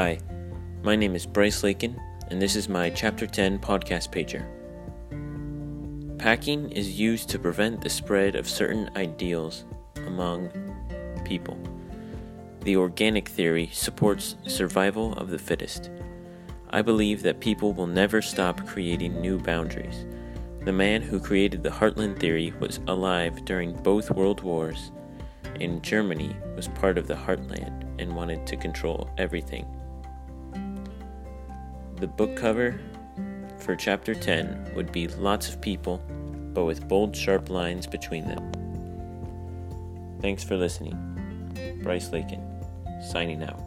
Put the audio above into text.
Hi, my name is Bryce Lakin, and this is my Chapter 10 podcast pager. Packing is used to prevent the spread of certain ideals among people. The organic theory supports survival of the fittest. I believe that people will never stop creating new boundaries. The man who created the Heartland theory was alive during both world wars, and Germany was part of the Heartland and wanted to control everything. The book cover for chapter 10 would be lots of people, but with bold, sharp lines between them. Thanks for listening. Bryce Lakin, signing out.